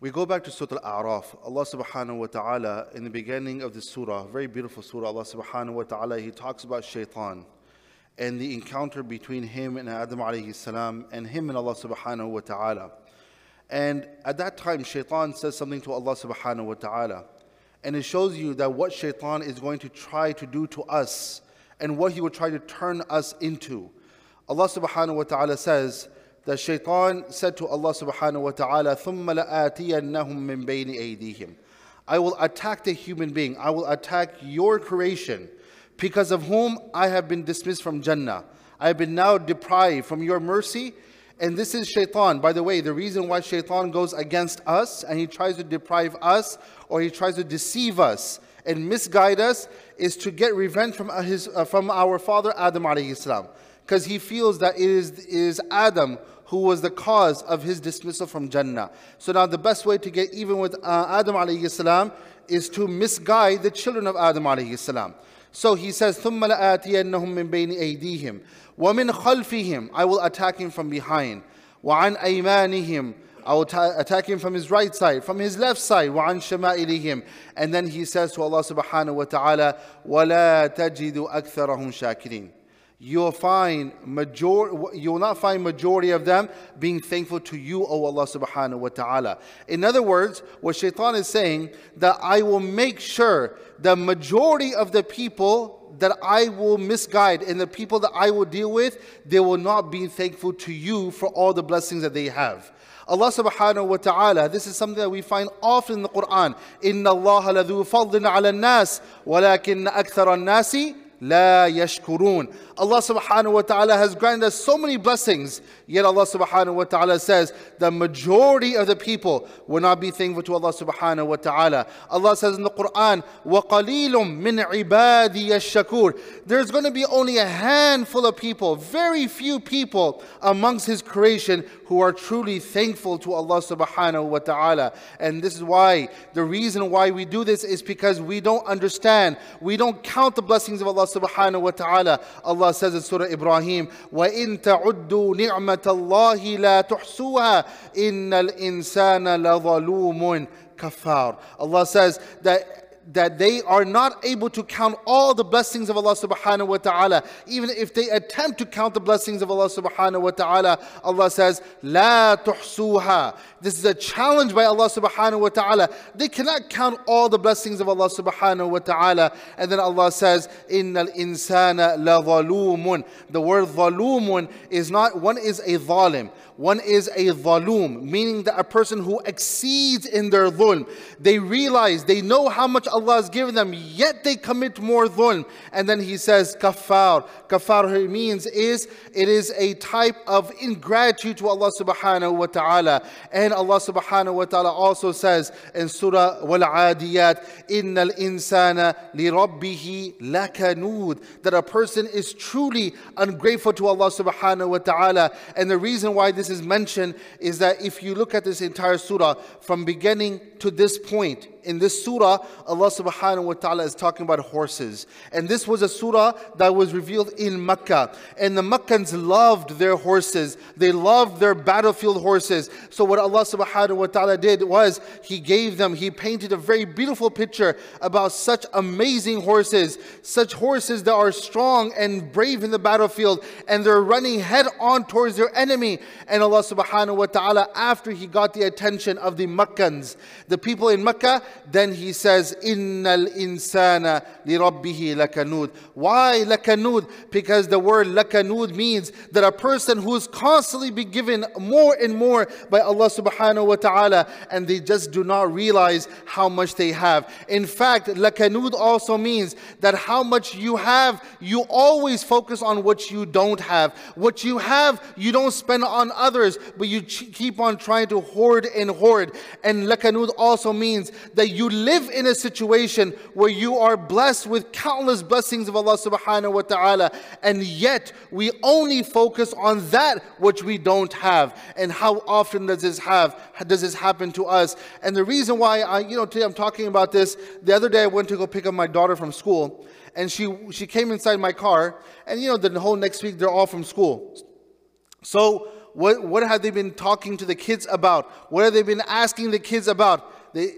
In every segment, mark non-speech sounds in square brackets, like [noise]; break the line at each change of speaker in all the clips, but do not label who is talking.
We go back to Surah Al-A'raf. Allah subhanahu wa ta'ala, in the beginning of the surah, very beautiful surah, Allah subhanahu wa ta'ala, He talks about shaitan and the encounter between him and Adam alayhi salam and him and Allah subhanahu wa ta'ala. And at that time, shaitan says something to Allah subhanahu wa ta'ala. And it shows you that what shaitan is going to try to do to us and what he will try to turn us into. Allah subhanahu wa ta'ala says, the shaitan said to Allah subhanahu wa ta'ala, ثُمَّ لَآتِيَنَّهُم مِّن بَيْنِ أَيْدِيهِمْ I will attack the human being. I will attack your creation because of whom I have been dismissed from Jannah. I have been now deprived from your mercy. And this is shaitan. By the way, the reason why shaitan goes against us and he tries to deprive us or he tries to deceive us and misguide us is to get revenge from, his, uh, from our father Adam alayhi salam because he feels that it is, it is Adam who was the cause of his dismissal from Jannah. So now the best way to get even with uh, Adam alayhi salam is to misguide the children of Adam alayhi salam. So he says, ثُمَّ لَآتِيَنَّهُم مِّن بَيْنِ أَيْدِيهِمْ وَمِنْ خَلْفِهِمْ I will attack him from behind. وَعَنْ أَيْمَانِهِمْ I will ta- attack him from his right side, from his left side, وَعَنْ شَمَائِلِهِمْ And then he says to Allah subhanahu wa ta'ala, وَلَا تَجِدُ أَكْثَرَهُمْ شَاكِرِينَ you'll find major you'll not find majority of them being thankful to you o allah subhanahu wa ta'ala in other words what shaitan is saying that i will make sure the majority of the people that i will misguide and the people that i will deal with they will not be thankful to you for all the blessings that they have Allah subhanahu wa ta'ala, this is something that we find often in the Quran. Inna Allah ladhu fadlin ala nas, walakin akthara nasi لا يشكرون Allah subhanahu wa ta'ala has granted us so many blessings, yet Allah subhanahu wa ta'ala says the majority of the people will not be thankful to Allah subhanahu wa ta'ala. Allah says in the Quran, وَقَلِيلٌ مِّنْ عِبَادِيَ الشَّكُورِ There's going to be only a handful of people, very few people amongst His creation who are truly thankful to Allah subhanahu wa ta'ala. And this is why, the reason why we do this is because we don't understand, we don't count the blessings of Allah subhanahu wa ta'ala. Allah says in Surah Ibrahim, وَإِن تَعُدُّوا نِعْمَةَ اللَّهِ لَا تُحْصُوهَا إِنَّ الْإِنسَانَ لَظَلُومٌ كَفَّارٌ Allah says that that they are not able to count all the blessings of Allah subhanahu wa ta'ala. Even if they attempt to count the blessings of Allah subhanahu wa ta'ala, Allah says, La tuhsuha. This is a challenge by Allah subhanahu wa ta'ala. They cannot count all the blessings of Allah subhanahu wa ta'ala. And then Allah says, Innal insana la zalumun. The word zalumun is not, one is a zalim. One is a dhaloom, meaning that a person who exceeds in their dhulm. They realize, they know how much Allah has given them, yet they commit more dhulm. And then he says, kafar. Kafar means is, it is a type of ingratitude to Allah subhanahu wa ta'ala. And Allah subhanahu wa ta'ala also says in Surah Wal-Adiyat, Innal insana li rabbihi lakanud. That a person is truly ungrateful to Allah subhanahu wa ta'ala. And the reason why this is mentioned is that if you look at this entire surah from beginning to this point, in this surah, Allah subhanahu wa ta'ala is talking about horses. And this was a surah that was revealed in Mecca. And the Meccans loved their horses. They loved their battlefield horses. So what Allah subhanahu wa ta'ala did was He gave them, He painted a very beautiful picture about such amazing horses, such horses that are strong and brave in the battlefield, and they're running head on towards their enemy. And Allah subhanahu wa ta'ala, after He got the attention of the Meccans, the people in Mecca, then he says, Innal insana li rabbihi lakanud. Why lakanud? Because the word lakanud means that a person who is constantly be given more and more by Allah subhanahu wa ta'ala, and they just do not realize how much they have. In fact, lakanud also means that how much you have, you always focus on what you don't have. What you have, you don't spend on others, but you keep on trying to hoard and hoard. And lakanud also means that you live in a situation where you are blessed with countless blessings of Allah subhanahu wa ta'ala, and yet we only focus on that which we don't have. And how often does this have does this happen to us? And the reason why I, you know, today I'm talking about this, the other day I went to go pick up my daughter from school, and she she came inside my car, and you know, the whole next week they're all from school. So what, what have they been talking to the kids about? What have they been asking the kids about? They,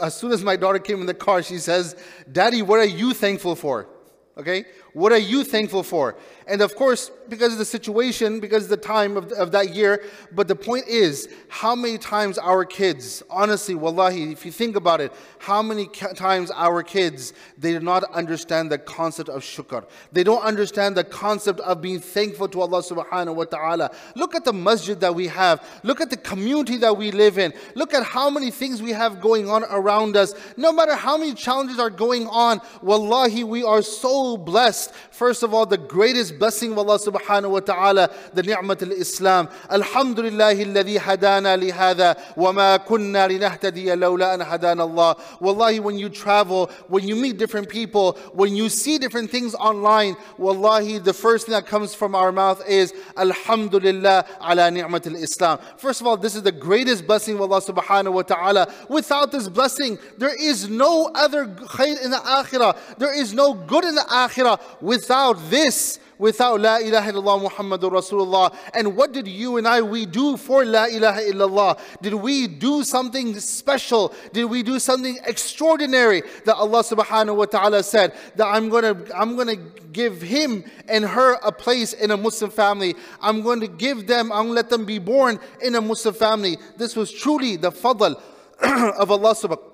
as soon as my daughter came in the car, she says, Daddy, what are you thankful for? Okay? What are you thankful for? And of course, because of the situation, because of the time of, of that year, but the point is, how many times our kids, honestly, wallahi, if you think about it, how many times our kids, they do not understand the concept of shukr. They don't understand the concept of being thankful to Allah subhanahu wa ta'ala. Look at the masjid that we have. Look at the community that we live in. Look at how many things we have going on around us. No matter how many challenges are going on, wallahi, we are so blessed. First of all, the greatest blessing of Allah subhanahu wa ta'ala, the ni'mat al-Islam. Alhamdulillah alladhi hadana li hadha wa ma kunna linahtadiya lawla an hadana Allah. Wallahi, when you travel, when you meet different people, when you see different things online, wallahi, the first thing that comes from our mouth is Alhamdulillah ala ni'mat al-Islam. First of all, this is the greatest blessing of Allah subhanahu wa ta'ala. Without this blessing, there is no other khair in the akhirah. There is no good in the akhirah without this without La ilaha illallah Muhammadur Rasulullah. And what did you and I, we do for La ilaha illallah? Did we do something special? Did we do something extraordinary that Allah subhanahu wa ta'ala said that I'm gonna, I'm gonna give him and her a place in a Muslim family. I'm going to give them, I'm gonna let them be born in a Muslim family. This was truly the fadl [clears throat] of Allah subhanahu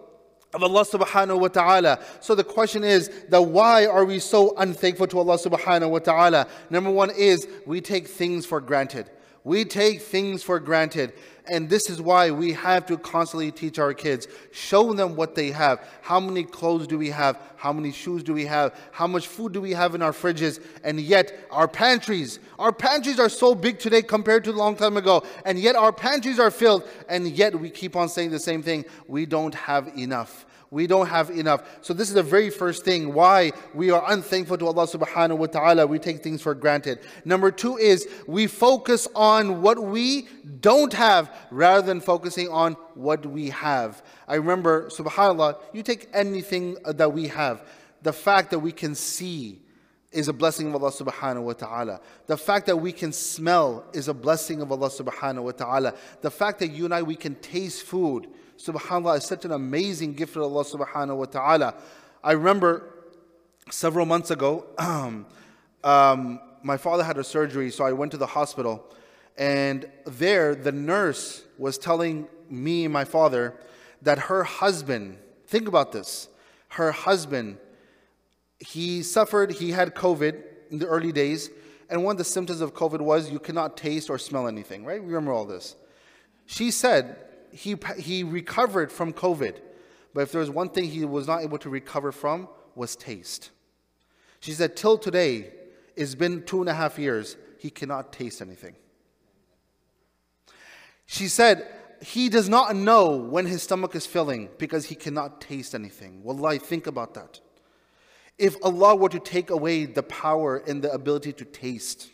of Allah subhanahu wa ta'ala. So the question is that why are we so unthankful to Allah subhanahu wa ta'ala? Number one is we take things for granted. We take things for granted. And this is why we have to constantly teach our kids, show them what they have. How many clothes do we have? How many shoes do we have? How much food do we have in our fridges? And yet, our pantries, our pantries are so big today compared to a long time ago. And yet, our pantries are filled. And yet, we keep on saying the same thing we don't have enough. We don't have enough. So this is the very first thing why we are unthankful to Allah subhanahu wa ta'ala. We take things for granted. Number two is we focus on what we don't have rather than focusing on what we have. I remember, subhanAllah, you take anything that we have. The fact that we can see is a blessing of Allah subhanahu wa ta'ala. The fact that we can smell is a blessing of Allah subhanahu wa ta'ala. The fact that you and I, we can taste food subhanAllah, is such an amazing gift of Allah subhanahu wa ta'ala. I remember several months ago, [clears throat] um, my father had a surgery, so I went to the hospital. And there, the nurse was telling me and my father that her husband, think about this, her husband, he suffered, he had COVID in the early days. And one of the symptoms of COVID was you cannot taste or smell anything, right? Remember all this. She said he, he recovered from COVID, but if there was one thing he was not able to recover from, was taste. She said, till today, it's been two and a half years, he cannot taste anything. She said, he does not know when his stomach is filling because he cannot taste anything. Wallahi, think about that. If Allah were to take away the power and the ability to taste,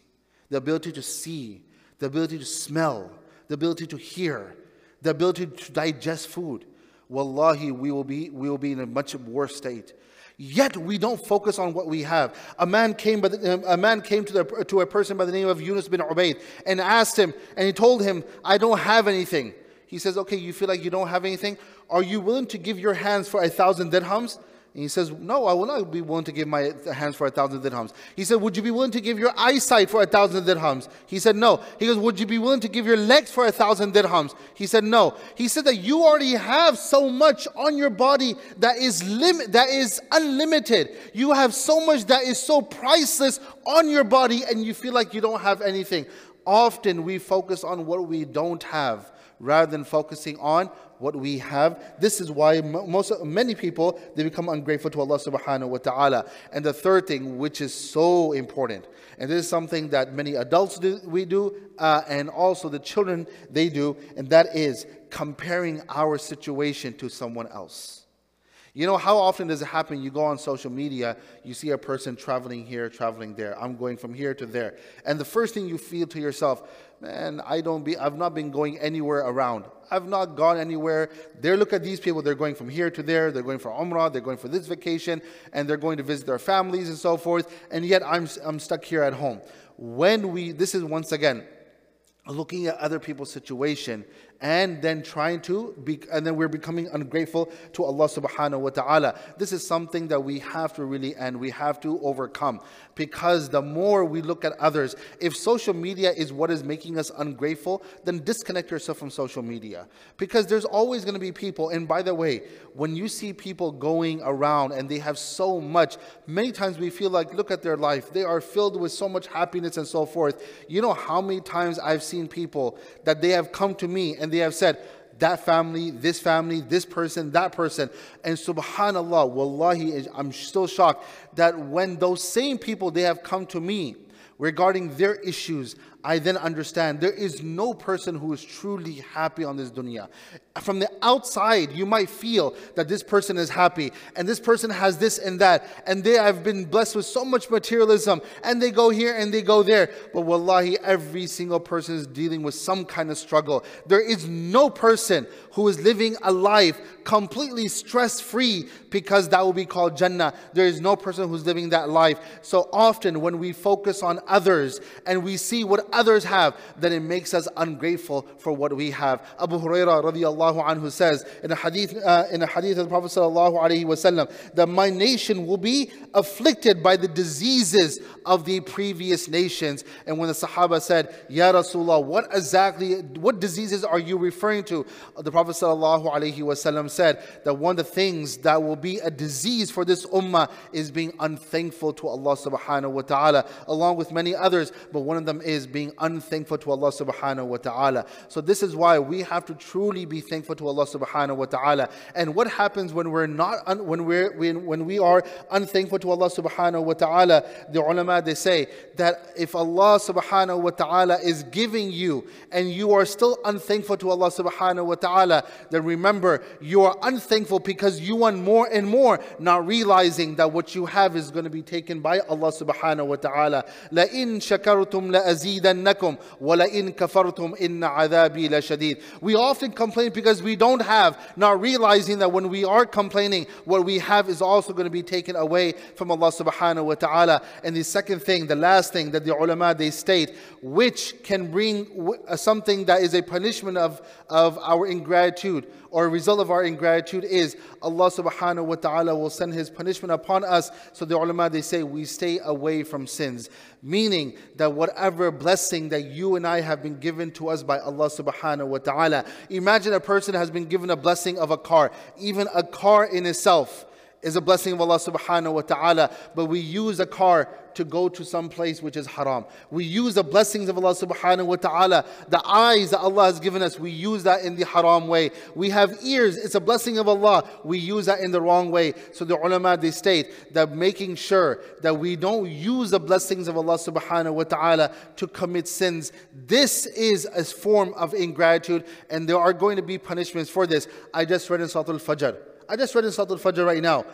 the ability to see, the ability to smell, the ability to hear, the ability to digest food, wallahi, we will be, we will be in a much worse state. Yet we don't focus on what we have. A man came, by the, a man came to, the, to a person by the name of Yunus bin Ubayd and asked him, and he told him, I don't have anything. He says, Okay, you feel like you don't have anything? Are you willing to give your hands for a thousand dirhams? And he says, No, I will not be willing to give my hands for a thousand dirhams. He said, Would you be willing to give your eyesight for a thousand dirhams? He said, No. He goes, Would you be willing to give your legs for a thousand dirhams? He said, No. He said that you already have so much on your body that is lim- that is unlimited. You have so much that is so priceless on your body, and you feel like you don't have anything. Often we focus on what we don't have rather than focusing on what we have. This is why most many people they become ungrateful to Allah subhanahu wa ta'ala. And the third thing, which is so important, and this is something that many adults do, we do, uh, and also the children they do, and that is comparing our situation to someone else. You know, how often does it happen? You go on social media, you see a person traveling here, traveling there. I'm going from here to there. And the first thing you feel to yourself, man, I don't be, I've not been going anywhere around. I've not gone anywhere. They look at these people, they're going from here to there, they're going for Umrah, they're going for this vacation, and they're going to visit their families and so forth. And yet I'm, I'm stuck here at home. When we, this is once again, looking at other people's situation and then trying to be, and then we're becoming ungrateful to Allah subhanahu wa ta'ala. This is something that we have to really and we have to overcome because the more we look at others, if social media is what is making us ungrateful, then disconnect yourself from social media because there's always going to be people. And by the way, when you see people going around and they have so much, many times we feel like, look at their life. They are filled with so much happiness and so forth. You know how many times I've seen people that they have come to me and they have said, that family, this family, this person, that person. And subhanAllah, wallahi, I'm still shocked that when those same people, they have come to me regarding their issues, I then understand there is no person who is truly happy on this dunya. From the outside, you might feel that this person is happy and this person has this and that, and they have been blessed with so much materialism, and they go here and they go there. But wallahi, every single person is dealing with some kind of struggle. There is no person who is living a life completely stress free because that will be called Jannah. There is no person who's living that life. So often, when we focus on others and we see what others have, then it makes us ungrateful for what we have. Abu Hurairah radiallahu anhu says in a hadith, uh, in a hadith of the Prophet sallallahu alaihi wasallam, that my nation will be afflicted by the diseases of the previous nations. And when the Sahaba said, Ya Rasulullah, what exactly, what diseases are you referring to? The Prophet sallallahu alaihi wasallam said that one of the things that will be a disease for this ummah is being unthankful to Allah subhanahu wa ta'ala, along with many others. But one of them is being being unthankful to Allah subhanahu wa ta'ala. So this is why we have to truly be thankful to Allah subhanahu wa ta'ala. And what happens when we're not un- when we're when, when we are unthankful to Allah subhanahu wa ta'ala? The ulama they say that if Allah subhanahu wa ta'ala is giving you and you are still unthankful to Allah subhanahu wa ta'ala, then remember you are unthankful because you want more and more, not realizing that what you have is going to be taken by Allah subhanahu wa ta'ala. La in shakartum la azidan لَأَزِيدَنَّكُمْ وَلَئِن كَفَرْتُمْ إِنَّ عَذَابِي لَشَدِيدٌ We often complain because we don't have, not realizing that when we are complaining, what we have is also going to be taken away from Allah subhanahu wa ta'ala. And the second thing, the last thing that the ulama they state, which can bring uh, something that is a punishment of, of our ingratitude or a result of our ingratitude is Allah subhanahu wa ta'ala will send His punishment upon us. So the ulama they say we stay away from sins. Meaning that whatever blessing that you and I have been given to us by Allah subhanahu wa ta'ala. Imagine a person has been given a blessing of a car, even a car in itself is a blessing of Allah subhanahu wa ta'ala, but we use a car to go to some place which is haram. We use the blessings of Allah subhanahu wa ta'ala, the eyes that Allah has given us, we use that in the haram way. We have ears, it's a blessing of Allah, we use that in the wrong way. So the ulama they state that making sure that we don't use the blessings of Allah subhanahu wa ta'ala to commit sins, this is a form of ingratitude and there are going to be punishments for this. I just read in Surah Al-Fajr. I just read in Surah Al-Fajr right now.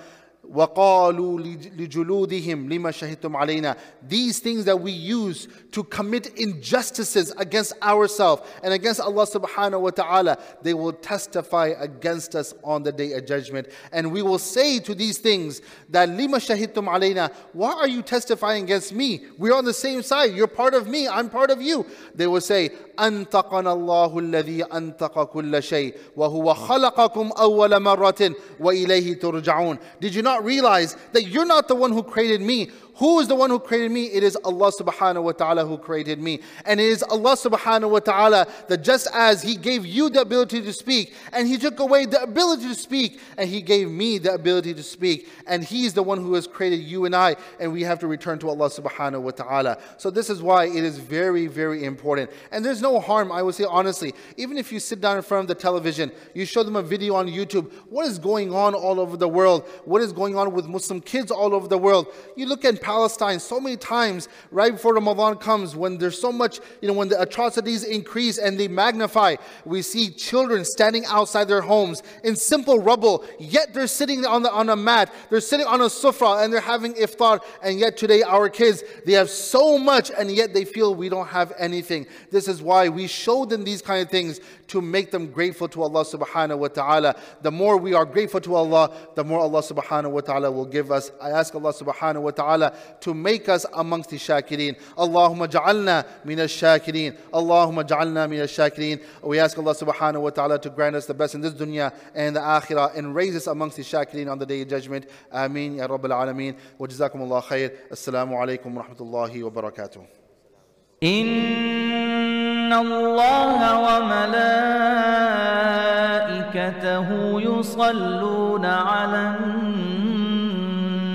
وَقَالُوا لِجُلُودِهِمْ لِمَا شَهِدْتُمْ عَلَيْنَا These things that we use to commit injustices against ourselves and against Allah subhanahu wa ta'ala, they will testify against us on the day of judgment. And we will say to these things that لِمَا شَهِدْتُمْ عَلَيْنَا Why are you testifying against me? We're on the same side. You're part of me. I'm part of you. They will say, أنطقنا الله الذي أنطق كل شيء وهو خلقكم أول مرة وإليه ترجعون Did you not realize that you're not the one who created me who is the one who created me? It is Allah subhanahu wa ta'ala who created me. And it is Allah subhanahu wa ta'ala that just as He gave you the ability to speak, and He took away the ability to speak, and He gave me the ability to speak, and He is the one who has created you and I, and we have to return to Allah subhanahu wa ta'ala. So this is why it is very, very important. And there's no harm, I would say honestly, even if you sit down in front of the television, you show them a video on YouTube, what is going on all over the world? What is going on with Muslim kids all over the world? You look at Palestine so many times right before Ramadan comes when there's so much, you know, when the atrocities increase and they magnify. We see children standing outside their homes in simple rubble, yet they're sitting on, the, on a mat, they're sitting on a sufra and they're having iftar. And yet today, our kids, they have so much and yet they feel we don't have anything. This is why we show them these kind of things to make them grateful to Allah subhanahu wa ta'ala. The more we are grateful to Allah, the more Allah subhanahu wa ta'ala will give us. I ask Allah subhanahu wa ta'ala ta'ala to make us amongst the shakirin. Allahumma ja'alna min ash-shakirin. Allahumma ja'alna min ash-shakirin. We ask Allah subhanahu wa ta'ala to grant us the best in this dunya and the akhirah and raise us amongst the shakirin on the day of judgment. Ameen ya Rabbil Alameen. Wa jazakumullah khair. Assalamu alaikum wa rahmatullahi wa barakatuh.
إن الله وملائكته يصلون على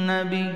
النبي